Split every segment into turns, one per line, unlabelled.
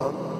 Um.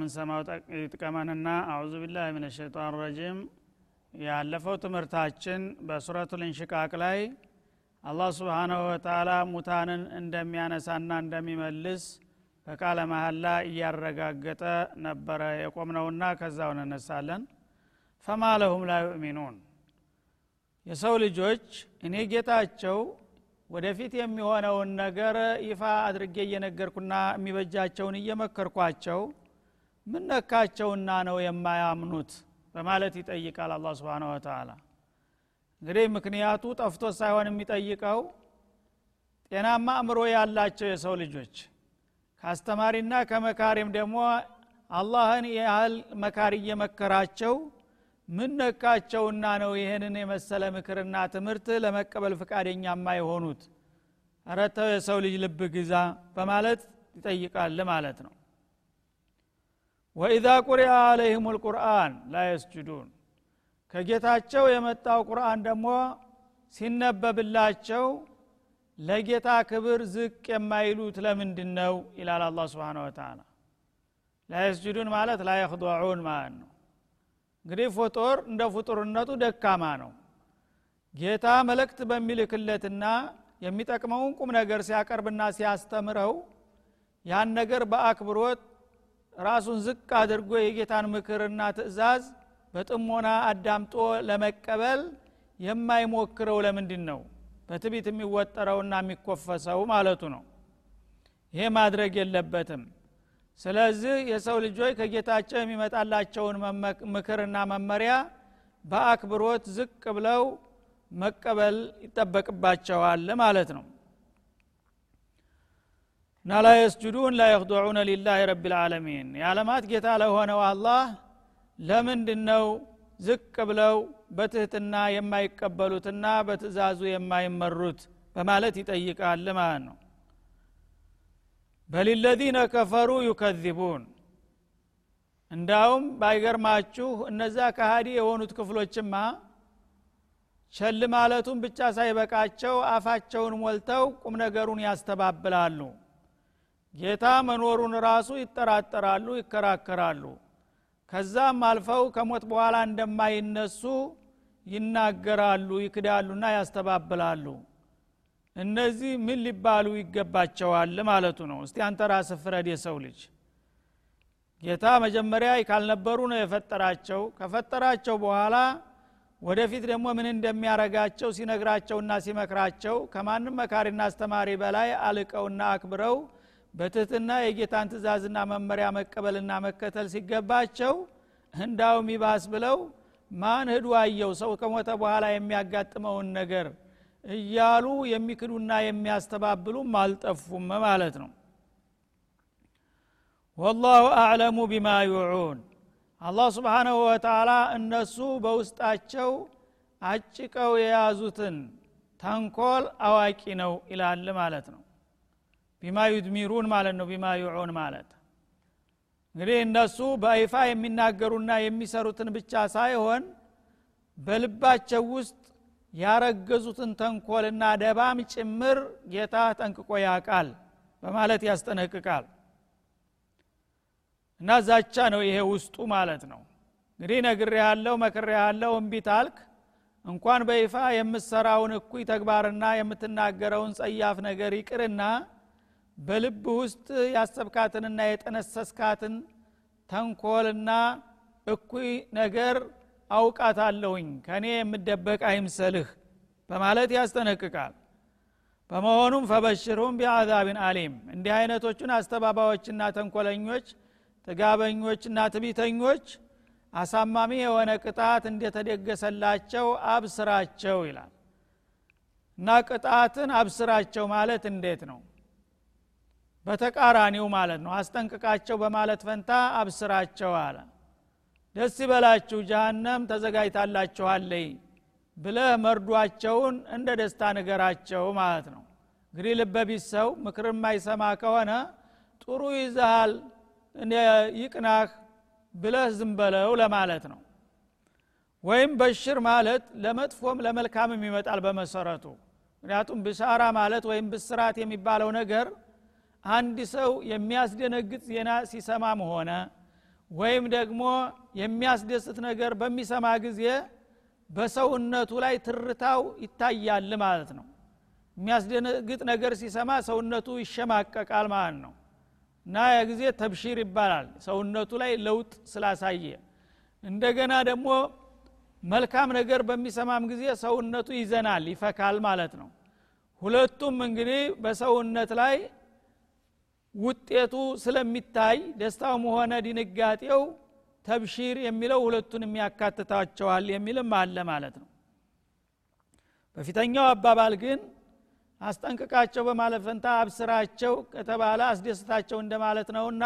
አላህ በምንሰማው ይጥቀመንና አዑዙ ቢላህ ምን ሸይጣን ረጂም። ያለፈው ትምህርታችን በሱረቱ ልንሽቃቅ ላይ አላህ ስብሓናሁ ወተላ ሙታንን እንደሚያነሳና እንደሚመልስ በቃለ መሀላ እያረጋገጠ ነበረ የቆምነውና ከዛው እንነሳለን። ፈማ ለሁም ላ ዩእሚኑን። የሰው ልጆች እኔ ጌታቸው ወደፊት የሚሆነውን ነገር ይፋ አድርጌ እየነገርኩና የሚበጃቸውን እየመከርኳቸው ምን ነካቸውና ነው የማያምኑት? በማለት ይጠይቃል አላ ስብን ወተላ እንግዲህ ምክንያቱ ጠፍቶ ሳይሆን የሚጠይቀው ጤናማ አእምሮ ያላቸው የሰው ልጆች ከአስተማሪና ከመካሪም ደግሞ አላህን ያህል መካሪ እየመከራቸው ምን ነካቸውና ነው ይህንን የመሰለ ምክርና ትምህርት ለመቀበል ፍቃደኛማ የሆኑት ረተው የሰው ልጅ ልብ ግዛ በማለት ይጠይቃል ማለት ነው ወኢዛ ቁሪአ አለይህም ልቁርአን ላ የስጁዱን። ከጌታቸው የመጣው ቁርአን ደግሞ ሲነበብላቸው ለጌታ ክብር ዝቅ የማይሉት ለምንድን ነው ይላል አላ ስብን ወተላ ላየስጁዱን ማለት ላየክضዑን ማለት ነው። እንግዲህ ፍጡር እንደ ፍጡርነቱ ደካማ ነው። ጌታ መልእክት በሚልክለትና የሚጠቅመውን ቁም ነገር ሲያቀርብና ሲያስተምረው ያን ነገር በአክብሮት ራሱን ዝቅ አድርጎ የጌታን ምክርና ትእዛዝ በጥሞና አዳምጦ ለመቀበል የማይሞክረው ለምንድን ነው በትቢት የሚወጠረውና የሚኮፈሰው ማለቱ ነው። ይሄ ማድረግ የለበትም። ስለዚህ የሰው ልጆች ከጌታቸው የሚመጣላቸውን ምክርና መመሪያ በአክብሮት ዝቅ ብለው መቀበል ይጠበቅባቸዋል ማለት ነው እና ላ የስጁዱን ላ የክضዑነ ሊላህ ረብ ልዓለሚን የዓለማት ጌታ ለሆነው አላህ ለምንድን ነው ዝቅ ብለው በትህትና የማይቀበሉትና በትእዛዙ የማይመሩት በማለት ይጠይቃል ማለት ነው። በልለዚነ ከፈሩ ዩከዚቡን። እንዳውም ባይገርማችሁ እነዛ ከሃዲ የሆኑት ክፍሎችማ ቸል ማለቱን ብቻ ሳይበቃቸው አፋቸውን ሞልተው ቁም ነገሩን ያስተባብላሉ ጌታ መኖሩን ራሱ ይጠራጠራሉ ይከራከራሉ። ከዛም አልፈው ከሞት በኋላ እንደማይነሱ ይናገራሉ ይክዳሉና ያስተባብላሉ። እነዚህ ምን ሊባሉ ይገባቸዋል ማለቱ ነው። እስቲ አንተ ራስህ ፍረድ የሰው ልጅ። ጌታ መጀመሪያ ካልነበሩ ነው የፈጠራቸው። ከፈጠራቸው በኋላ ወደፊት ደግሞ ምን እንደሚያረጋቸው ሲነግራቸውና ሲመክራቸው ከማንም መካሪና አስተማሪ በላይ አልቀውና አክብረው በትህትና የጌታን ትእዛዝና መመሪያ መቀበልና መከተል ሲገባቸው እንዳውም ይባስ ብለው ማን ህዱ አየው ሰው ከሞተ በኋላ የሚያጋጥመውን ነገር እያሉ የሚክዱና የሚያስተባብሉም አልጠፉም ማለት ነው። ወላሁ አዕለሙ ቢማ ዩዑን አላህ ስብሓናሁ ወተላ እነሱ በውስጣቸው አጭቀው የያዙትን ተንኮል አዋቂ ነው ይላል ማለት ነው ቢማ ዩድሚሩን ማለት ነው ቢማ ዩዑን ማለት። እንግዲህ እነሱ በይፋ የሚናገሩና የሚሰሩትን ብቻ ሳይሆን በልባቸው ውስጥ ያረገዙትን ተንኮልና ደባም ጭምር ጌታ ጠንቅቆ ያቃል በማለት ያስጠነቅቃል። እና ዛቻ ነው ይሄ ውስጡ ማለት ነው። እንግዲህ ነግሬ ያለው መክሬ ያለው እምቢ ታልክ። እንኳን በይፋ የምትሰራውን እኩይ ተግባርና የምትናገረውን ጸያፍ ነገር ይቅርና በልብ ውስጥ ያሰብካትንና የጠነሰስካትን ተንኮልና እኩይ ነገር አውቃታለሁኝ። ከእኔ የምደበቅ አይምሰልህ በማለት ያስጠነቅቃል። በመሆኑም ፈበሽሩም ቢአዛብን አሊም። እንዲህ አይነቶቹን አስተባባዮችና ተንኮለኞች ጥጋበኞችና ትቢተኞች አሳማሚ የሆነ ቅጣት እንደተደገሰላቸው አብስራቸው ይላል። እና ቅጣትን አብስራቸው ማለት እንዴት ነው በተቃራኒው ማለት ነው። አስጠንቅቃቸው በማለት ፈንታ አብስራቸው አለ። ደስ ይበላችሁ ጀሃነም ተዘጋጅታላችኋለይ ብለህ መርዷቸውን እንደ ደስታ ንገራቸው ማለት ነው። እንግዲህ ልበቢስ ሰው ምክር የማይሰማ ከሆነ ጥሩ ይዘሃል ይቅናህ ብለህ ዝም ለማለት ነው። ወይም በሽር ማለት ለመጥፎም ለመልካምም ይመጣል በመሰረቱ። ምክንያቱም ብሻራ ማለት ወይም ብስራት የሚባለው ነገር አንድ ሰው የሚያስደነግጥ ዜና ሲሰማም ሆነ ወይም ደግሞ የሚያስደስት ነገር በሚሰማ ጊዜ በሰውነቱ ላይ ትርታው ይታያል ማለት ነው። የሚያስደነግጥ ነገር ሲሰማ ሰውነቱ ይሸማቀቃል ማለት ነው። እና ያ ተብሺር ይባላል ሰውነቱ ላይ ለውጥ ስላሳየ። እንደገና ደግሞ መልካም ነገር በሚሰማም ጊዜ ሰውነቱ ይዘናል ይፈካል ማለት ነው። ሁለቱም እንግዲህ በሰውነት ላይ ውጤቱ ስለሚታይ ደስታውም ሆነ ድንጋጤው ተብሺር የሚለው ሁለቱን የሚያካትታቸዋል የሚልም አለ ማለት ነው። በፊተኛው አባባል ግን አስጠንቅቃቸው በማለት አብስራቸው ከተባለ አስደስታቸው እንደማለት ነውና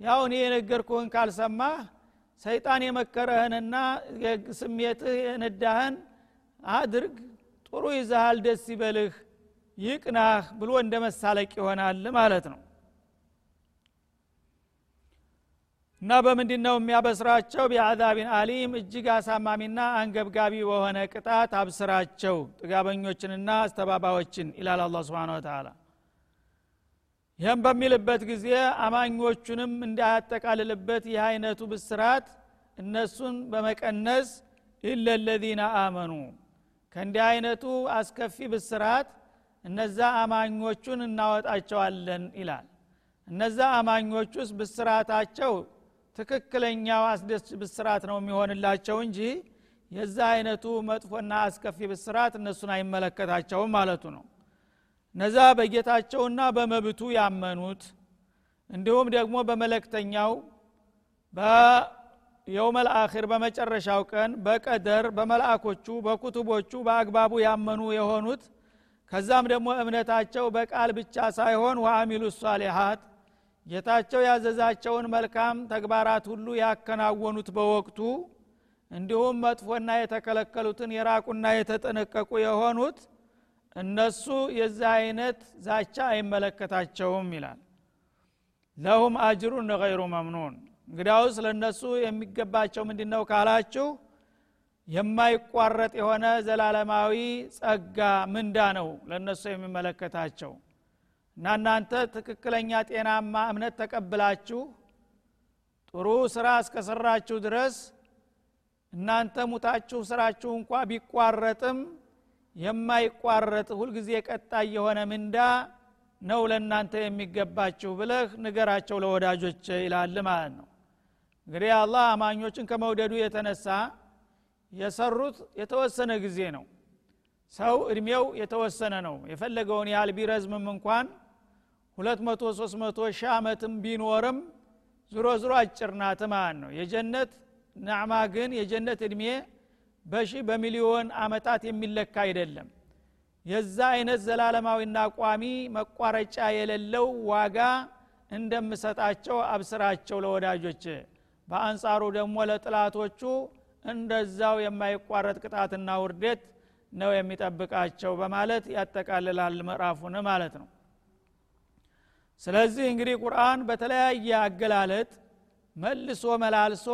ያው እኔ የነገርኩህን ካልሰማህ ሰይጣን የመከረህንና ስሜትህ የነዳህን አድርግ ጥሩ ይዛሃል ደስ ይበልህ ይቅናህ ብሎ እንደ መሳለቅ ይሆናል ማለት ነው እና በምንድን ነው የሚያበስራቸው? ቢአዛቢን አሊም እጅግ አሳማሚና አንገብጋቢ በሆነ ቅጣት አብስራቸው። ጥጋበኞችንና አስተባባዎችን ይላል አላ ስብን ተላ ይህም በሚልበት ጊዜ አማኞቹንም እንዳያጠቃልልበት ይህ አይነቱ ብስራት እነሱን በመቀነስ ኢለለዚነ አመኑ። ከእንዲህ አይነቱ አስከፊ ብስራት እነዛ አማኞቹን እናወጣቸዋለን ይላል። እነዛ አማኞች ውስጥ ብስራታቸው ትክክለኛው አስደስ ብስራት ነው የሚሆንላቸው እንጂ የዛ አይነቱ መጥፎና አስከፊ ብስራት እነሱን አይመለከታቸውም ማለቱ ነው። እነዛ በጌታቸውና በመብቱ ያመኑት እንዲሁም ደግሞ በመለክተኛው በየውመል አኺር በመጨረሻው ቀን በቀደር በመልአኮቹ በኩቱቦቹ በአግባቡ ያመኑ የሆኑት ከዛም ደግሞ እምነታቸው በቃል ብቻ ሳይሆን ወአሚሉ ሷሊሃት ጌታቸው ያዘዛቸውን መልካም ተግባራት ሁሉ ያከናወኑት በወቅቱ እንዲሁም መጥፎና የተከለከሉትን የራቁና የተጠነቀቁ የሆኑት እነሱ የዚህ አይነት ዛቻ አይመለከታቸውም ይላል። ለሁም አጅሩን ገይሩ መምኑን። እንግዲያውስ ለእነሱ የሚገባቸው ምንድ ነው ካላችሁ የማይቋረጥ የሆነ ዘላለማዊ ጸጋ ምንዳ ነው ለእነሱ የሚመለከታቸው እና እናንተ ትክክለኛ ጤናማ እምነት ተቀብላችሁ ጥሩ ስራ እስከሰራችሁ ድረስ እናንተ ሙታችሁ ስራችሁ እንኳ ቢቋረጥም የማይቋረጥ ሁልጊዜ ቀጣይ የሆነ ምንዳ ነው ለእናንተ የሚገባችሁ ብለህ ንገራቸው ለወዳጆች ይላል ማለት ነው። እንግዲህ አላህ አማኞችን ከመውደዱ የተነሳ የሰሩት የተወሰነ ጊዜ ነው። ሰው እድሜው የተወሰነ ነው። የፈለገውን ያህል ቢረዝምም እንኳን ሁለት መቶ ሶስት መቶ ሺህ ዓመትም ቢኖርም ዝሮ ዝሮ አጭር ናት ማለት ነው። የጀነት ናዕማ ግን የጀነት እድሜ በሺ በሚሊዮን አመታት የሚለካ አይደለም። የዛ አይነት ዘላለማዊና ቋሚ መቋረጫ የሌለው ዋጋ እንደምሰጣቸው አብስራቸው ለወዳጆች። በአንጻሩ ደግሞ ለጥላቶቹ እንደዛው የማይቋረጥ ቅጣትና ውርደት ነው የሚጠብቃቸው በማለት ያጠቃልላል ምዕራፉን ማለት ነው ስለዚህ እንግዲህ ቁርአን በተለያየ አገላለጥ መልሶ መላልሶ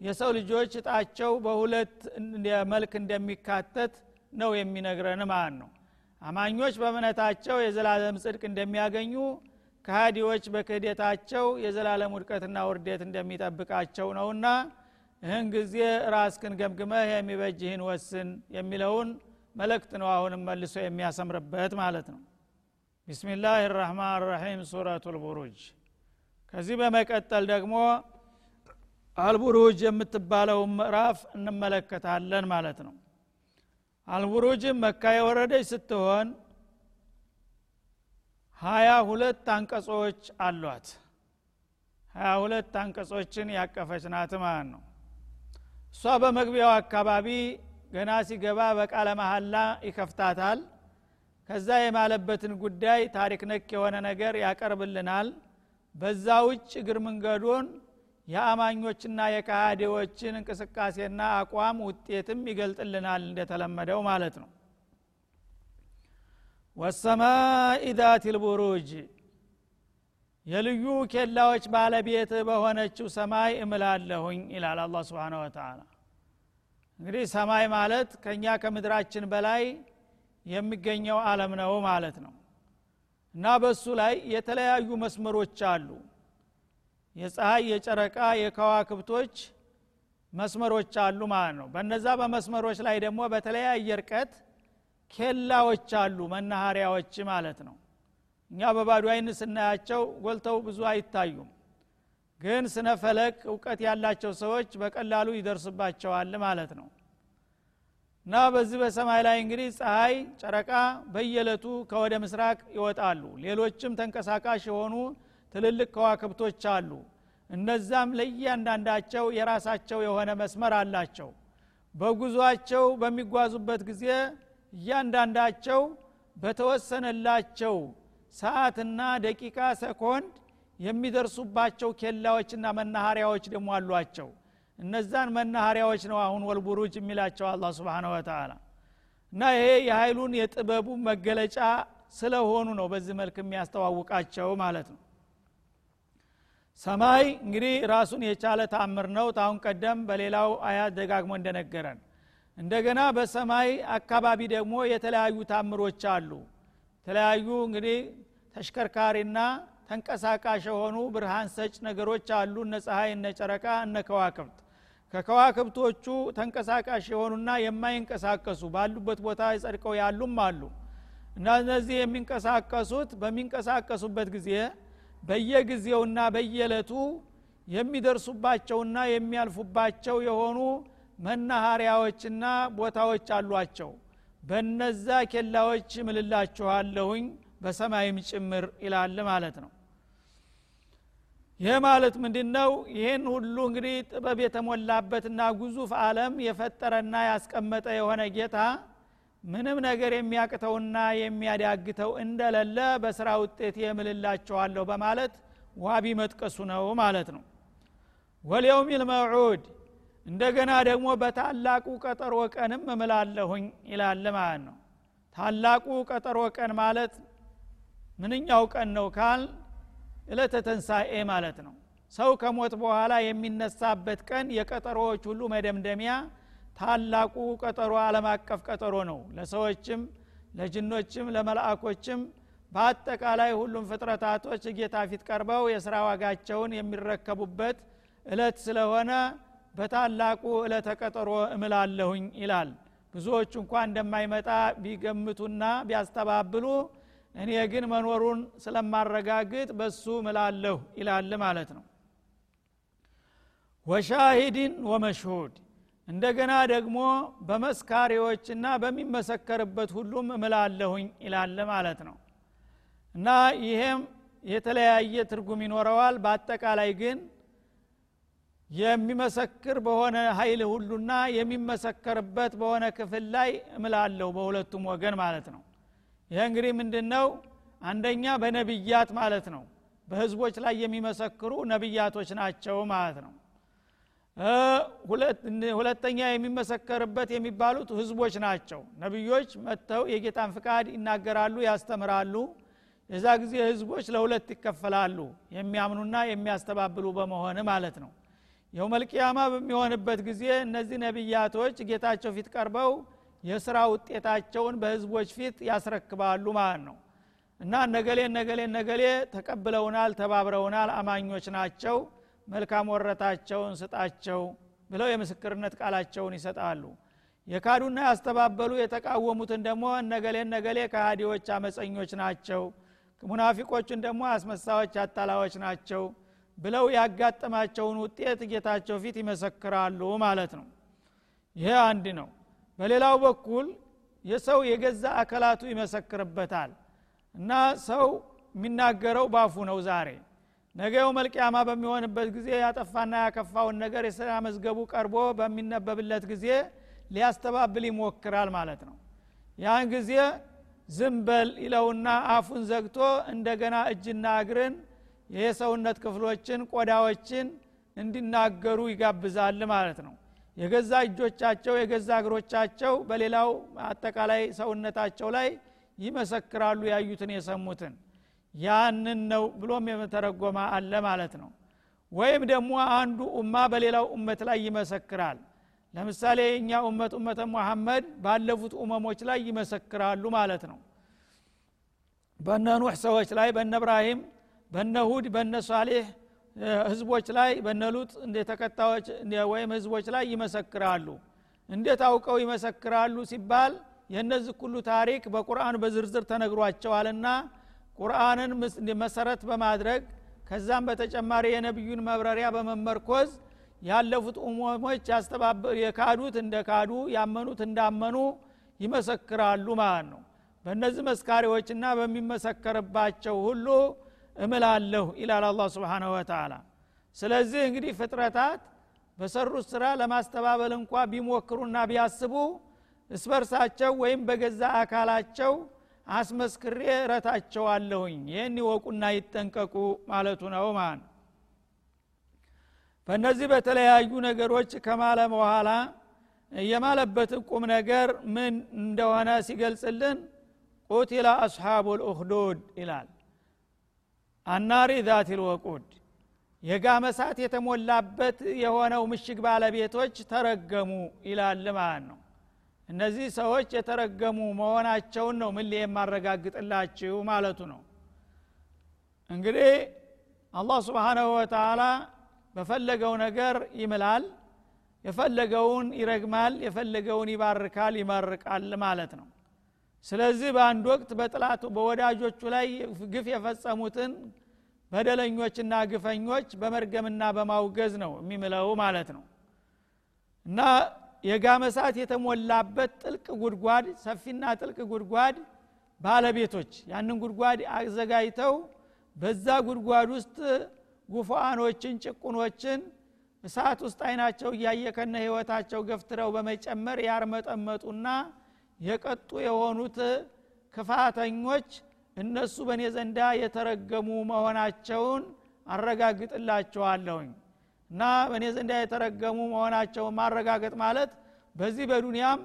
የሰው ልጆች እጣቸው በሁለት መልክ እንደሚካተት ነው የሚነግረን ማለት ነው። አማኞች በእምነታቸው የዘላለም ጽድቅ እንደሚያገኙ ከሃዲዎች በክህደታቸው የዘላለም ውድቀትና ውርደት እንደሚጠብቃቸው ነውና ይህን ጊዜ ራስክን ገምግመህ የሚበጅህን ወስን የሚለውን መልእክት ነው አሁንም መልሶ የሚያሰምርበት ማለት ነው ቢስሚላህ ራህማን ራሒም ሱረቱ ልቡሩጅ ከዚህ በመቀጠል ደግሞ አልቡሩጅ የምትባለው ምዕራፍ እንመለከታለን ማለት ነው። አልቡሩጅ መካ የወረደች ስትሆን ሀያ ሁለት አንቀጾች አሏት። ሀያ ሁለት አንቀጾችን ያቀፈች ናት ማለት ነው። እሷ በመግቢያው አካባቢ ገና ሲገባ በቃለ መሐላ ይከፍታታል ከዛ የማለበትን ጉዳይ ታሪክ ነክ የሆነ ነገር ያቀርብልናል። በዛ ውጭ እግር መንገዱን የአማኞችና የካሃዴዎችን እንቅስቃሴና አቋም ውጤትም ይገልጥልናል እንደተለመደው ማለት ነው። ወሰማኢ ዛት ልቡሩጅ የልዩ ኬላዎች ባለቤት በሆነችው ሰማይ እምላለሁኝ ይላል አላ ስብን ወተላ እንግዲህ ሰማይ ማለት ከእኛ ከምድራችን በላይ የሚገኘው አለም ነው ማለት ነው። እና በሱ ላይ የተለያዩ መስመሮች አሉ። የፀሐይ የጨረቃ የከዋክብቶች መስመሮች አሉ ማለት ነው። በነዛ በመስመሮች ላይ ደግሞ በተለያየ እርቀት ኬላዎች አሉ መናኸሪያዎች ማለት ነው። እኛ በባዶ አይን ስናያቸው ጎልተው ብዙ አይታዩም። ግን ስነ ፈለክ እውቀት ያላቸው ሰዎች በቀላሉ ይደርስባቸዋል ማለት ነው እና በዚህ በሰማይ ላይ እንግዲህ ፀሐይ ጨረቃ በየለቱ ከወደ ምስራቅ ይወጣሉ። ሌሎችም ተንቀሳቃሽ የሆኑ ትልልቅ ከዋክብቶች አሉ። እነዛም ለእያንዳንዳቸው የራሳቸው የሆነ መስመር አላቸው። በጉዟቸው በሚጓዙበት ጊዜ እያንዳንዳቸው በተወሰነላቸው ሰዓትና ደቂቃ ሰኮንድ የሚደርሱባቸው ኬላዎችና መናኸሪያዎች ደግሞ አሏቸው እነዛን መናኸሪያዎች ነው አሁን ወልቡሩጅ የሚላቸው አላ ስብን ወተላ እና ይሄ የኃይሉን የጥበቡ መገለጫ ስለሆኑ ነው በዚህ መልክ የሚያስተዋውቃቸው ማለት ነው። ሰማይ እንግዲህ ራሱን የቻለ ታምር ነው። ታሁን ቀደም በሌላው አያት ደጋግሞ እንደነገረን እንደገና በሰማይ አካባቢ ደግሞ የተለያዩ ታምሮች አሉ። የተለያዩ እንግዲህ ተሽከርካሪና ተንቀሳቃሽ የሆኑ ብርሃን ሰጭ ነገሮች አሉ። እነ ፀሐይ እነ ጨረቃ እነ ከዋክብት ከከዋክብቶቹ ተንቀሳቃሽ የሆኑና የማይንቀሳቀሱ ባሉበት ቦታ ጸድቀው ያሉም አሉ። እና እነዚህ የሚንቀሳቀሱት በሚንቀሳቀሱበት ጊዜ በየጊዜውና በየዕለቱ የሚደርሱባቸውና የሚያልፉባቸው የሆኑ መናሃሪያዎችና ቦታዎች አሏቸው። በነዛ ኬላዎች ምልላችኋለሁኝ በሰማይም ጭምር ይላል ማለት ነው ይህ ማለት ምንድ ነው ይህን ሁሉ እንግዲህ ጥበብ የተሞላበትና ጉዙፍ አለም የፈጠረና ያስቀመጠ የሆነ ጌታ ምንም ነገር የሚያቅተውና የሚያዳግተው እንደሌለ በስራ ውጤት የምልላቸዋለሁ በማለት ዋቢ መጥቀሱ ነው ማለት ነው። ወልየውም ልመዑድ እንደገና ደግሞ በታላቁ ቀጠሮ ቀንም እምላለሁኝ ይላል ማለት ነው። ታላቁ ቀጠሮ ቀን ማለት ምንኛው ቀን ነው ካል እለተ ተንሳኤ ማለት ነው። ሰው ከሞት በኋላ የሚነሳበት ቀን የቀጠሮዎች ሁሉ መደምደሚያ ታላቁ ቀጠሮ አለም አቀፍ ቀጠሮ ነው። ለሰዎችም ለጅኖችም ለመላእኮችም በአጠቃላይ ሁሉም ፍጥረታቶች ጌታ ፊት ቀርበው የስራ ዋጋቸውን የሚረከቡበት እለት ስለሆነ በታላቁ እለተ ቀጠሮ እምላለሁኝ ይላል። ብዙዎቹ እንኳ እንደማይመጣ ቢገምቱና ቢያስተባብሉ እኔ ግን መኖሩን ስለማረጋግጥ በሱ ምላለሁ ይላል ማለት ነው። ወሻሂድን ወመሽሁድ እንደገና ደግሞ በመስካሪዎችና በሚመሰከርበት ሁሉም እምላለሁኝ ይላል ማለት ነው። እና ይሄም የተለያየ ትርጉም ይኖረዋል። በአጠቃላይ ግን የሚመሰክር በሆነ ኃይል ሁሉና የሚመሰከርበት በሆነ ክፍል ላይ እምላለሁ በሁለቱም ወገን ማለት ነው ይህ እንግዲህ ምንድን ነው አንደኛ በነቢያት ማለት ነው። በህዝቦች ላይ የሚመሰክሩ ነቢያቶች ናቸው ማለት ነው። ሁለተኛ የሚመሰከርበት የሚባሉት ህዝቦች ናቸው። ነቢዮች መጥተው የጌታን ፍቃድ ይናገራሉ ያስተምራሉ። የዛ ጊዜ ህዝቦች ለሁለት ይከፈላሉ የሚያምኑና የሚያስተባብሉ በመሆን ማለት ነው። የውመልቅያማ በሚሆንበት ጊዜ እነዚህ ነቢያቶች ጌታቸው ፊት ቀርበው የስራ ውጤታቸውን በህዝቦች ፊት ያስረክባሉ ማለት ነው። እና ነገሌ ነገሌ ነገሌ ተቀብለውናል ተባብረውናል አማኞች ናቸው መልካም ወረታቸውን ስጣቸው ብለው የምስክርነት ቃላቸውን ይሰጣሉ። የካዱና ያስተባበሉ የተቃወሙትን ደግሞ እነገሌ ነገሌ ከሃዲዎች አመፀኞች ናቸው ሙናፊቆችን ደግሞ አስመሳዎች አታላዎች ናቸው ብለው ያጋጠማቸውን ውጤት ጌታቸው ፊት ይመሰክራሉ ማለት ነው። ይሄ አንድ ነው በሌላው በኩል የሰው የገዛ አካላቱ ይመሰክርበታል እና ሰው የሚናገረው ባፉ ነው ዛሬ። ነገው መልቅያማ በሚሆንበት ጊዜ ያጠፋና ያከፋውን ነገር የስራ መዝገቡ ቀርቦ በሚነበብለት ጊዜ ሊያስተባብል ይሞክራል ማለት ነው። ያን ጊዜ ዝምበል ይለውና አፉን ዘግቶ እንደገና እጅና እግርን የሰውነት ክፍሎችን ቆዳዎችን እንዲናገሩ ይጋብዛል ማለት ነው የገዛ እጆቻቸው የገዛ እግሮቻቸው በሌላው አጠቃላይ ሰውነታቸው ላይ ይመሰክራሉ ያዩትን የሰሙትን። ያንን ነው ብሎም የተረጎመ አለ ማለት ነው። ወይም ደግሞ አንዱ ኡማ በሌላው እመት ላይ ይመሰክራል። ለምሳሌ የእኛ ኡመት ኡመተ ሙሐመድ ባለፉት ኡመሞች ላይ ይመሰክራሉ ማለት ነው። በነ ኑሕ ሰዎች ላይ በነ እብራሂም በነ ሁድ በነ ሷሌህ ህዝቦች ላይ በነ ሉጥ እንደ ተከታዮች ወይም ህዝቦች ላይ ይመሰክራሉ። እንዴት አውቀው ይመሰክራሉ ሲባል የእነዚህ ሁሉ ታሪክ በቁርአን በዝርዝር ተነግሯቸዋልና ቁርአንን መሰረት በማድረግ ከዛም በተጨማሪ የነቢዩን መብረሪያ በመመርኮዝ ያለፉት ኡሞሞች የካዱት እንደ ካዱ ያመኑት እንዳመኑ ይመሰክራሉ ማለት ነው። በእነዚህ መስካሪዎችና በሚመሰከርባቸው ሁሉ እምላለሁ ይላል አላ ስብን ወተላ ስለዚህ እንግዲህ ፍጥረታት በሰሩት ስራ ለማስተባበል እንኳ ቢሞክሩና ቢያስቡ እስበርሳቸው ወይም በገዛ አካላቸው አስመስክሬ እረታቸዋለሁኝ። ይህን ይወቁና ይጠንቀቁ ማለቱ ነው ማለት በእነዚህ በተለያዩ ነገሮች ከማለ በኋላ የማለበትን ቁም ነገር ምን እንደሆነ ሲገልጽልን ቁቲላ አስሓቡ ልኡክዱድ ይላል አናሪ ዛት ልወቁድ የጋመሳት የተሞላበት የሆነው ምሽግ ባለቤቶች ተረገሙ ይላል ማለት ነው። እነዚህ ሰዎች የተረገሙ መሆናቸውን ነው ምን የማረጋግጥላችሁ ማለቱ ነው። እንግዲህ አላህ ስብሓናሁ ወተላ በፈለገው ነገር ይምላል የፈለገውን ይረግማል የፈለገውን ይባርካል ይመርቃል ማለት ነው ስለዚህ በአንድ ወቅት በጥላቱ በወዳጆቹ ላይ ግፍ የፈጸሙትን በደለኞችና ግፈኞች በመርገምና በማውገዝ ነው የሚምለው ማለት ነው። እና የጋመሳት የተሞላበት ጥልቅ ጉድጓድ ሰፊና ጥልቅ ጉድጓድ ባለቤቶች ያንን ጉድጓድ አዘጋጅተው በዛ ጉድጓድ ውስጥ ጉፋአኖችን ጭቁኖችን እሳት ውስጥ አይናቸው እያየ ከነ ህይወታቸው ገፍትረው በመጨመር ያርመጠመጡና የቀጡ የሆኑት ክፋተኞች እነሱ በእኔ ዘንዳ የተረገሙ መሆናቸውን አረጋግጥላቸዋለሁኝ። እና በእኔ ዘንዳ የተረገሙ መሆናቸውን ማረጋገጥ ማለት በዚህ በዱንያም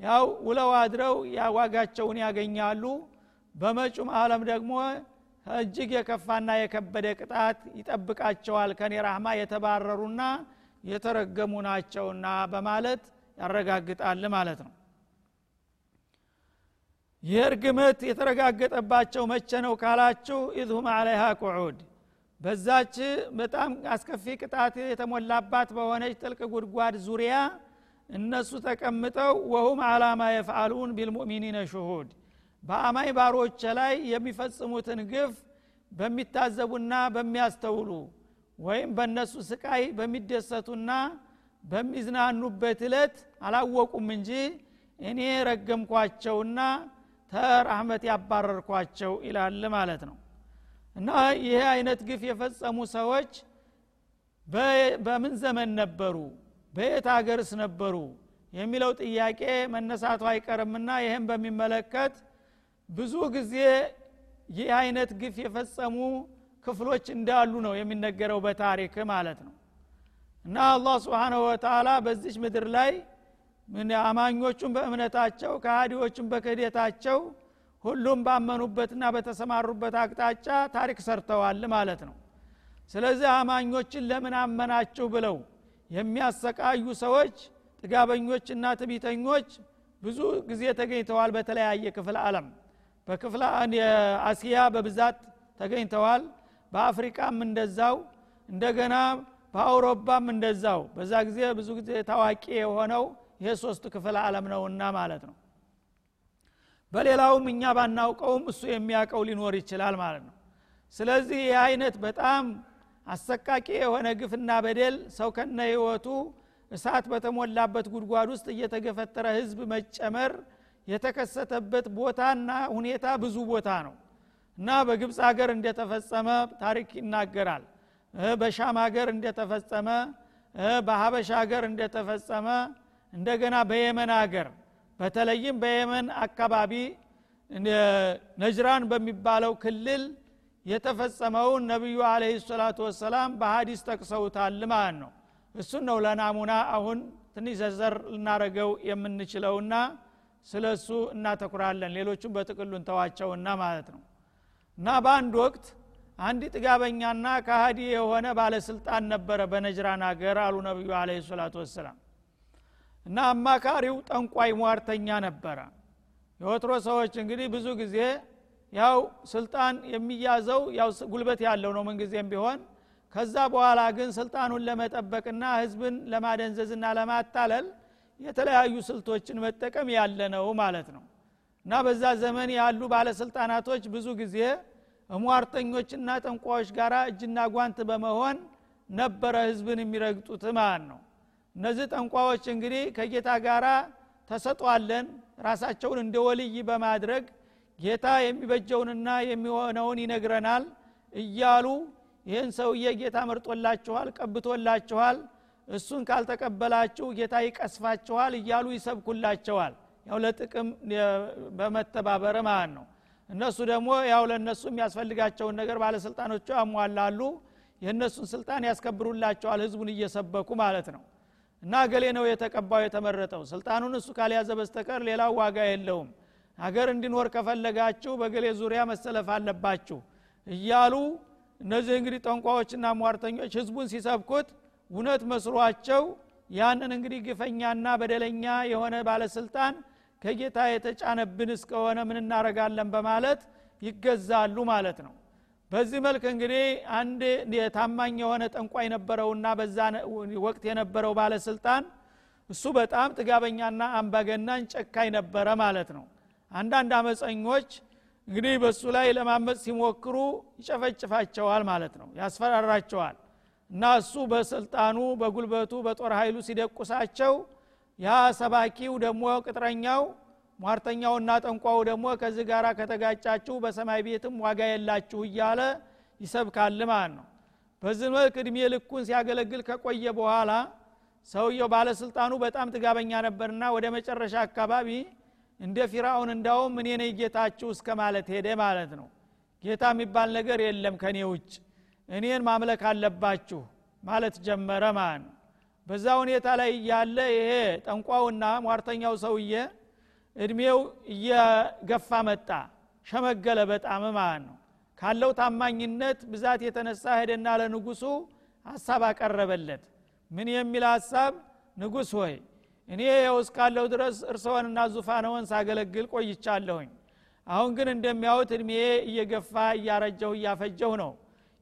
ያው ውለው አድረው ዋጋቸውን ያገኛሉ። በመጩም አለም ደግሞ እጅግ የከፋና የከበደ ቅጣት ይጠብቃቸዋል ከኔ ራህማ የተባረሩና የተረገሙ ናቸውና በማለት ያረጋግጣል ማለት ነው ይህ የተረጋገጠባቸው መቼ ነው ካላችሁ ኢዝሁም አለይሃ ቁዑድ። በዛች በጣም አስከፊ ቅጣት የተሞላባት በሆነች ጥልቅ ጉድጓድ ዙሪያ እነሱ ተቀምጠው ወሁም አላማ የፍአሉን ቢልሙእሚኒነ ሹሁድ። በአማይ ባሮች ላይ የሚፈጽሙትን ግፍ በሚታዘቡና በሚያስተውሉ ወይም በእነሱ ስቃይ በሚደሰቱና በሚዝናኑበት እለት አላወቁም እንጂ እኔ ረገምኳቸውና ተራህመት ያባረርኳቸው ይላል ማለት ነው። እና ይህ አይነት ግፍ የፈጸሙ ሰዎች በምን ዘመን ነበሩ? በየት ሀገርስ ነበሩ? የሚለው ጥያቄ መነሳቱ አይቀርምና ይህም በሚመለከት ብዙ ጊዜ ይህ አይነት ግፍ የፈጸሙ ክፍሎች እንዳሉ ነው የሚነገረው በታሪክ ማለት ነው። እና አላህ ስብሓንሁ ወተላ በዚች ምድር ላይ አማኞቹን በእምነታቸው ከሃዲዎቹን በክህደታቸው ሁሉም ባመኑበትና በተሰማሩበት አቅጣጫ ታሪክ ሰርተዋል ማለት ነው። ስለዚህ አማኞችን ለምን አመናችሁ ብለው የሚያሰቃዩ ሰዎች ጥጋበኞችና ትቢተኞች ብዙ ጊዜ ተገኝተዋል በተለያየ ክፍል አለም በክፍለ አስያ በብዛት ተገኝተዋል። በአፍሪቃም እንደዛው እንደገና በአውሮፓም እንደዛው። በዛ ጊዜ ብዙ ጊዜ ታዋቂ የሆነው ይሄ ሶስት ክፍል አለም ነውና ማለት ነው። በሌላውም እኛ ባናውቀውም እሱ የሚያውቀው ሊኖር ይችላል ማለት ነው። ስለዚህ ይህ አይነት በጣም አሰቃቂ የሆነ ግፍና በደል ሰው ከነ ህይወቱ እሳት በተሞላበት ጉድጓድ ውስጥ እየተገፈተረ ህዝብ መጨመር የተከሰተበት ቦታና ሁኔታ ብዙ ቦታ ነው እና በግብፅ ሀገር እንደተፈጸመ ታሪክ ይናገራል። በሻም ሀገር እንደተፈጸመ በሀበሻ ሀገር እንደተፈጸመ እንደገና በየመን ሀገር በተለይም በየመን አካባቢ ነጅራን በሚባለው ክልል የተፈጸመውን ነቢዩ አለህ ሰላቱ ወሰላም በሀዲስ ጠቅሰውታል ማለት ነው። እሱን ነው ለናሙና አሁን ትንሽ ዘዘር ልናረገው የምንችለውና ስለ እሱ እናተኩራለን። ሌሎቹም በጥቅሉ እንተዋቸውና ማለት ነው። እና በአንድ ወቅት አንድ ጥጋበኛና ከሃዲ የሆነ ባለስልጣን ነበረ በነጅራን ሀገር አሉ ነቢዩ አለ ሰላቱ ወሰላም እና አማካሪው ጠንቋይ ሟርተኛ ነበረ። የወትሮ ሰዎች እንግዲህ ብዙ ጊዜ ያው ስልጣን የሚያዘው ያው ጉልበት ያለው ነው ምንጊዜም ቢሆን። ከዛ በኋላ ግን ስልጣኑን ለመጠበቅና ህዝብን ለማደንዘዝና ለማታለል የተለያዩ ስልቶችን መጠቀም ያለ ነው ማለት ነው። እና በዛ ዘመን ያሉ ባለስልጣናቶች ብዙ ጊዜ ሟርተኞችና ጠንቋዎች ጋር እጅና ጓንት በመሆን ነበረ ህዝብን የሚረግጡት ማለት ነው እነዚህ ጠንቋዎች እንግዲህ ከጌታ ጋር ተሰጧለን። ራሳቸውን እንደ ወልይ በማድረግ ጌታ የሚበጀውንና የሚሆነውን ይነግረናል እያሉ ይህን ሰውዬ ጌታ መርጦላችኋል ቀብቶላችኋል እሱን ካልተቀበላችሁ ጌታ ይቀስፋችኋል እያሉ ይሰብኩላቸዋል። ያው ለጥቅም በመተባበር ማለት ነው። እነሱ ደግሞ ያው ለእነሱ የሚያስፈልጋቸውን ነገር ባለስልጣኖቹ ያሟላሉ የእነሱን ስልጣን ያስከብሩላቸዋል ህዝቡን እየሰበኩ ማለት ነው እና ገሌ ነው የተቀባው የተመረጠው። ስልጣኑን እሱ ካልያዘ በስተቀር ሌላው ዋጋ የለውም። ሀገር እንዲኖር ከፈለጋችሁ በገሌ ዙሪያ መሰለፍ አለባችሁ እያሉ እነዚህ እንግዲህ ጠንቋዎችና ሟርተኞች ህዝቡን ሲሰብኩት እውነት መስሏቸው ያንን እንግዲህ ግፈኛና በደለኛ የሆነ ባለስልጣን ከጌታ የተጫነብን እስከሆነ ምን እናረጋለን በማለት ይገዛሉ ማለት ነው በዚህ መልክ እንግዲህ አንድ ታማኝ የሆነ ጠንቋይ ነበረውና በዛ ወቅት የነበረው ባለስልጣን እሱ በጣም ጥጋበኛና አምባገናን ጨካኝ ነበረ ማለት ነው። አንዳንድ አመፀኞች እንግዲህ በእሱ ላይ ለማመፅ ሲሞክሩ ይጨፈጭፋቸዋል ማለት ነው ያስፈራራቸዋል። እና እሱ በስልጣኑ በጉልበቱ በጦር ኃይሉ ሲደቁሳቸው ያ ሰባኪው ደግሞ ቅጥረኛው ሟርተኛውና ጠንቋው ደግሞ ከዚህ ጋር ከተጋጫችሁ በሰማይ ቤትም ዋጋ የላችሁ እያለ ይሰብካል ማለት ነው። በዚህ መልክ እድሜ ልኩን ሲያገለግል ከቆየ በኋላ ሰውየው ባለስልጣኑ በጣም ጥጋበኛ ነበርና ወደ መጨረሻ አካባቢ እንደ ፊራውን እንዳውም እኔ ነኝ ጌታችሁ እስከ ማለት ሄደ ማለት ነው። ጌታ የሚባል ነገር የለም ከኔ ውጭ እኔን ማምለክ አለባችሁ ማለት ጀመረ ማለት ነው። በዛ ሁኔታ ላይ እያለ ይሄ ጠንቋውና ሟርተኛው ሰውዬ እድሜው እየገፋ መጣ። ሸመገለ በጣም ማለት ነው። ካለው ታማኝነት ብዛት የተነሳ ሄደና ለንጉሱ ሀሳብ አቀረበለት። ምን የሚል ሀሳብ ንጉስ ሆይ እኔ የው እስካለሁ ድረስ እርስዎንና ዙፋነውን ሳገለግል ቆይቻለሁኝ። አሁን ግን እንደሚያዩት እድሜ እየገፋ እያረጀሁ እያፈጀሁ ነው።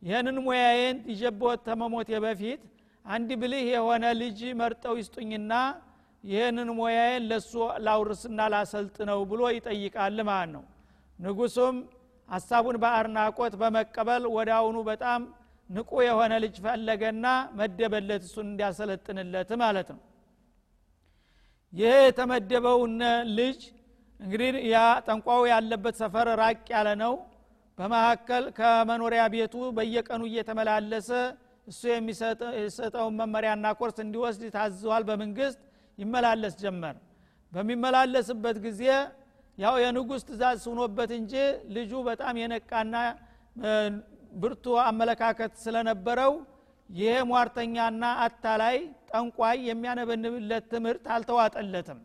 ይህንን ሙያዬን ይጀቦት ተመሞቴ በፊት አንድ ብልህ የሆነ ልጅ መርጠው ይስጡኝና ይህንን ሙያዬን ለሱ ላውርስና ላሰልጥ ነው ብሎ ይጠይቃል ማለት ነው። ንጉሱም ሀሳቡን በአድናቆት በመቀበል አሁኑ በጣም ንቁ የሆነ ልጅ ፈለገና መደበለት እሱን እንዲያሰለጥንለት ማለት ነው። ይሄ የተመደበውን ልጅ እንግዲህ ያ ጠንቋው ያለበት ሰፈር ራቅ ያለ ነው። በመካከል ከመኖሪያ ቤቱ በየቀኑ እየተመላለሰ እሱ የሚሰጠውን መመሪያና ኮርስ እንዲወስድ ታዘዋል በመንግስት ይመላለስ ጀመር። በሚመላለስበት ጊዜ ያው የንጉስ ትእዛዝ ሁኖበት እንጂ ልጁ በጣም የነቃና ብርቱ አመለካከት ስለነበረው ይሄ ሟርተኛና አታላይ ጠንቋይ የሚያነበንብለት ትምህርት አልተዋጠለትም።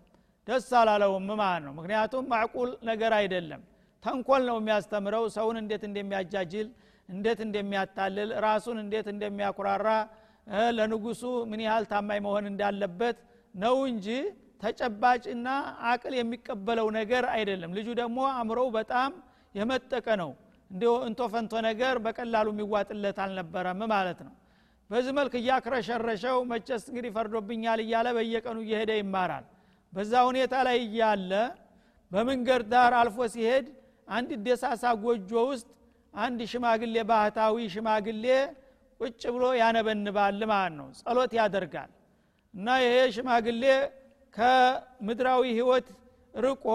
ደስ አላለውም ማለት ነው። ምክንያቱም ማዕቁል ነገር አይደለም። ተንኮል ነው የሚያስተምረው። ሰውን እንዴት እንደሚያጃጅል እንዴት እንደሚያታልል ራሱን እንዴት እንደሚያኩራራ ለንጉሱ ምን ያህል ታማኝ መሆን እንዳለበት ነው እንጂ ተጨባጭና አቅል የሚቀበለው ነገር አይደለም። ልጁ ደግሞ አእምሮው በጣም የመጠቀ ነው። እንዲሁ እንቶ ፈንቶ ነገር በቀላሉ የሚዋጥለት አልነበረም ማለት ነው። በዚህ መልክ እያክረሸረሸው መቸስ እንግዲህ ፈርዶብኛል እያለ በየቀኑ እየሄደ ይማራል። በዛ ሁኔታ ላይ እያለ በመንገድ ዳር አልፎ ሲሄድ አንድ ደሳሳ ጎጆ ውስጥ አንድ ሽማግሌ ባህታዊ ሽማግሌ ቁጭ ብሎ ያነበንባል ማለት ነው። ጸሎት ያደርጋል እና ይሄ ሽማግሌ ከምድራዊ ህይወት ርቆ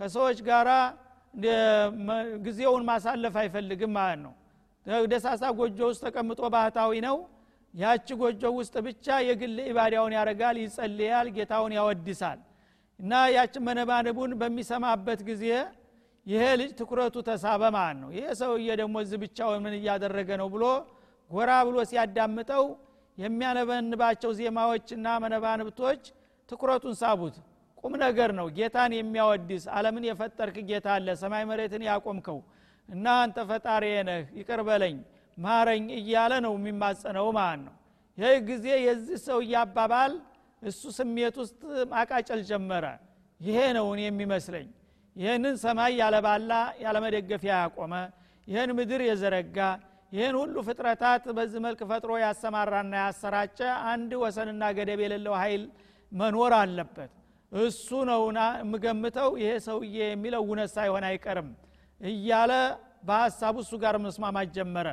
ከሰዎች ጋር ጊዜውን ማሳለፍ አይፈልግም ማለት ነው። ደሳሳ ጎጆ ውስጥ ተቀምጦ ባህታዊ ነው። ያቺ ጎጆ ውስጥ ብቻ የግል ኢባዳውን ያደርጋል ይጸልያል ጌታውን ያወድሳል። እና ያችን መነባነቡን በሚሰማበት ጊዜ ይሄ ልጅ ትኩረቱ ተሳበ ማለት ነው። ይሄ ሰውዬ ደግሞ እዚህ ብቻውን ምን እያደረገ ነው ብሎ ጎራ ብሎ ሲያዳምጠው የሚያነበንባቸው ዜማዎችና መነባንብቶች ትኩረቱን ሳቡት። ቁም ነገር ነው። ጌታን የሚያወድስ አለምን የፈጠርክ ጌታ አለ። ሰማይ መሬትን ያቆምከው እና አንተ ፈጣሪ ነህ ይቅር ማረኝ እያለ ነው የሚማጸነው ማለት ነው። ይህ ጊዜ የዚህ ሰው አባባል እሱ ስሜት ውስጥ ማቃጨል ጀመረ። ይሄ ነው እኔ የሚመስለኝ። ይህንን ሰማይ ያለባላ ያለመደገፊያ ያቆመ ይህን ምድር የዘረጋ ይህን ሁሉ ፍጥረታት በዚህ መልክ ፈጥሮ ያሰማራና ያሰራጨ አንድ ወሰንና ገደብ የሌለው ኃይል መኖር አለበት። እሱ ነውና የምገምተው ይሄ ሰውዬ የሚለው እውነት ሳይሆን አይቀርም እያለ በሀሳቡ እሱ ጋር መስማማት ጀመረ።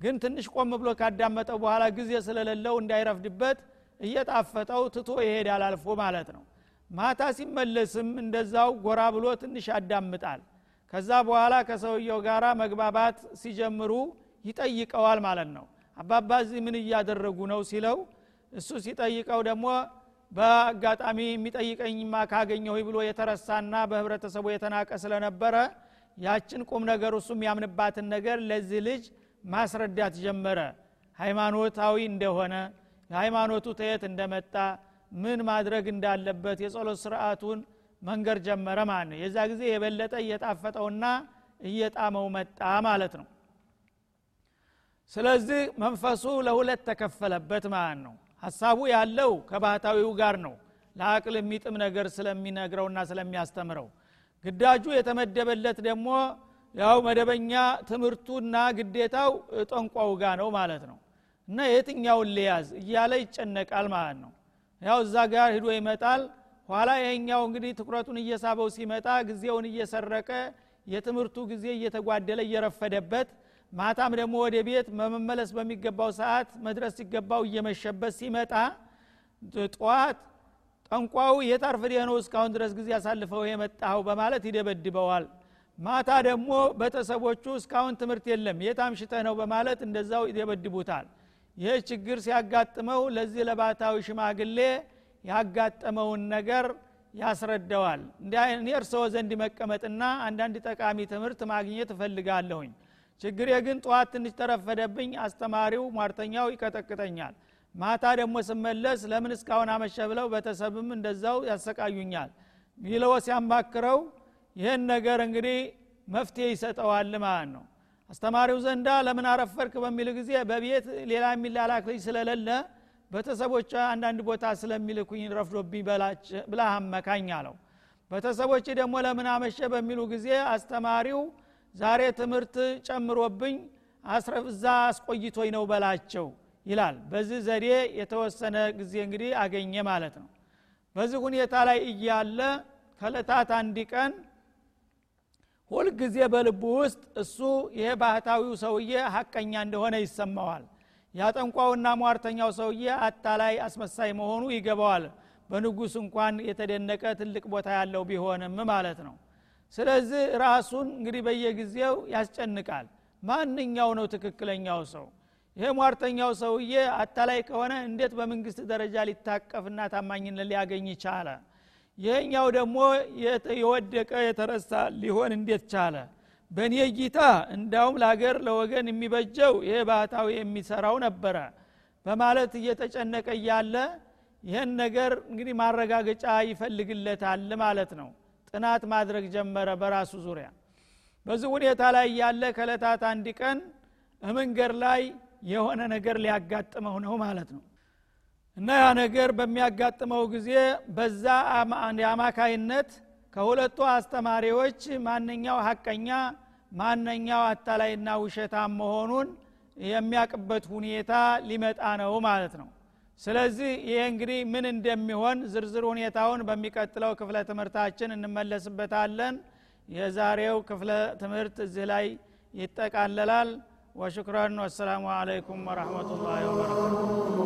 ግን ትንሽ ቆም ብሎ ካዳመጠው በኋላ ጊዜ ስለሌለው እንዳይረፍድበት እየጣፈጠው ትቶ ይሄዳል አልፎ ማለት ነው። ማታ ሲመለስም እንደዛው ጎራ ብሎ ትንሽ ያዳምጣል። ከዛ በኋላ ከሰውየው ጋር መግባባት ሲጀምሩ ይጠይቀዋል ማለት ነው። አባባ እዚህ ምን እያደረጉ ነው ሲለው እሱ ሲጠይቀው ደግሞ በአጋጣሚ የሚጠይቀኝማ ካገኘሁ ብሎ የተረሳና በህብረተሰቡ የተናቀ ስለነበረ ያችን ቁም ነገር እሱ የሚያምንባትን ነገር ለዚህ ልጅ ማስረዳት ጀመረ። ሃይማኖታዊ እንደሆነ የሃይማኖቱ ተየት እንደመጣ ምን ማድረግ እንዳለበት የጸሎት ስርዓቱን መንገር ጀመረ ማለት ነው። የዛ ጊዜ የበለጠ እየጣፈጠውና እየጣመው መጣ ማለት ነው ስለዚህ መንፈሱ ለሁለት ተከፈለበት ማለት ነው። ሀሳቡ ያለው ከባህታዊው ጋር ነው። ለአቅል የሚጥም ነገር ስለሚነግረውና ስለሚያስተምረው። ግዳጁ የተመደበለት ደግሞ ያው መደበኛ ትምህርቱና ግዴታው ጠንቋው ጋር ነው ማለት ነው። እና የትኛውን ሊያዝ እያለ ይጨነቃል ማለት ነው። ያው እዛ ጋር ሂዶ ይመጣል። ኋላ ይሄኛው እንግዲህ ትኩረቱን እየሳበው ሲመጣ ጊዜውን እየሰረቀ የትምህርቱ ጊዜ እየተጓደለ እየረፈደበት ማታም ደግሞ ወደ ቤት መመለስ በሚገባው ሰዓት መድረስ ሲገባው እየመሸበት ሲመጣ ጠዋት ጠንቋው የታርፍዴ ነው እስካሁን ድረስ ጊዜ አሳልፈው የመጣኸው? በማለት ይደበድበዋል። ማታ ደግሞ ቤተሰቦቹ እስካሁን ትምህርት የለም የታምሽተህ ነው? በማለት እንደዛው ይደበድቡታል። ይህ ችግር ሲያጋጥመው ለዚህ ለባታዊ ሽማግሌ ያጋጠመውን ነገር ያስረዳዋል። እኔ እርስዎ ዘንድ መቀመጥና አንዳንድ ጠቃሚ ትምህርት ማግኘት እፈልጋለሁኝ ችግሬ ግን ጠዋት ትንሽ ተረፈደብኝ አስተማሪው ሟርተኛው ይቀጠቅጠኛል። ማታ ደግሞ ስመለስ ለምን እስካሁን አመሸ ብለው ቤተሰብም እንደዛው ያሰቃዩኛል ይለው ሲያማክረው ይህን ነገር እንግዲህ መፍትሄ ይሰጠዋል ማለት ነው። አስተማሪው ዘንዳ ለምን አረፈርክ በሚል ጊዜ በቤት ሌላ የሚላላክ ልጅ ስለሌለ ቤተሰቦች አንዳንድ ቦታ ስለሚልኩኝ ረፍዶብኝ ብላ አመካኝ አለው። ቤተሰቦች ደግሞ ለምን አመሸ በሚሉ ጊዜ አስተማሪው ዛሬ ትምህርት ጨምሮብኝ እዛ አስቆይቶኝ ነው በላቸው ይላል። በዚህ ዘዴ የተወሰነ ጊዜ እንግዲህ አገኘ ማለት ነው። በዚህ ሁኔታ ላይ እያለ ከለታት አንድ ቀን ሁልጊዜ በልቡ ውስጥ እሱ ይሄ ባህታዊው ሰውዬ ሀቀኛ እንደሆነ ይሰማዋል። ያጠንቋውና ሟርተኛው ሰውዬ አታላይ አስመሳይ መሆኑ ይገባዋል። በንጉስ እንኳን የተደነቀ ትልቅ ቦታ ያለው ቢሆንም ማለት ነው ስለዚህ ራሱን እንግዲህ በየጊዜው ያስጨንቃል። ማንኛው ነው ትክክለኛው ሰው? ይሄ ሟርተኛው ሰውዬ አታላይ ከሆነ እንዴት በመንግስት ደረጃ ሊታቀፍና ታማኝነት ሊያገኝ ቻለ? ይሄኛው ደግሞ የወደቀ የተረሳ ሊሆን እንዴት ቻለ? በእኔ ጊታ እንዳውም ለሀገር ለወገን የሚበጀው ይሄ ባህታዊ የሚሰራው ነበረ። በማለት እየተጨነቀ እያለ ይህን ነገር እንግዲህ ማረጋገጫ ይፈልግለታል ማለት ነው ጥናት ማድረግ ጀመረ በራሱ ዙሪያ። በዚህ ሁኔታ ላይ ያለ ከለታት አንድ ቀን መንገድ ላይ የሆነ ነገር ሊያጋጥመው ነው ማለት ነው። እና ያ ነገር በሚያጋጥመው ጊዜ በዛ አማካይነት ከሁለቱ አስተማሪዎች ማንኛው ሀቀኛ ማንኛው አታላይና ውሸታም መሆኑን የሚያቅበት ሁኔታ ሊመጣ ነው ማለት ነው ስለዚህ ይሄ እንግዲህ ምን እንደሚሆን ዝርዝር ሁኔታውን በሚቀጥለው ክፍለ ትምህርታችን እንመለስበታለን። የዛሬው ክፍለ ትምህርት እዚህ ላይ ይጠቃለላል። ወሽክረን ወሰላሙ አለይኩም ወረህመቱላሂ ወበረካቱ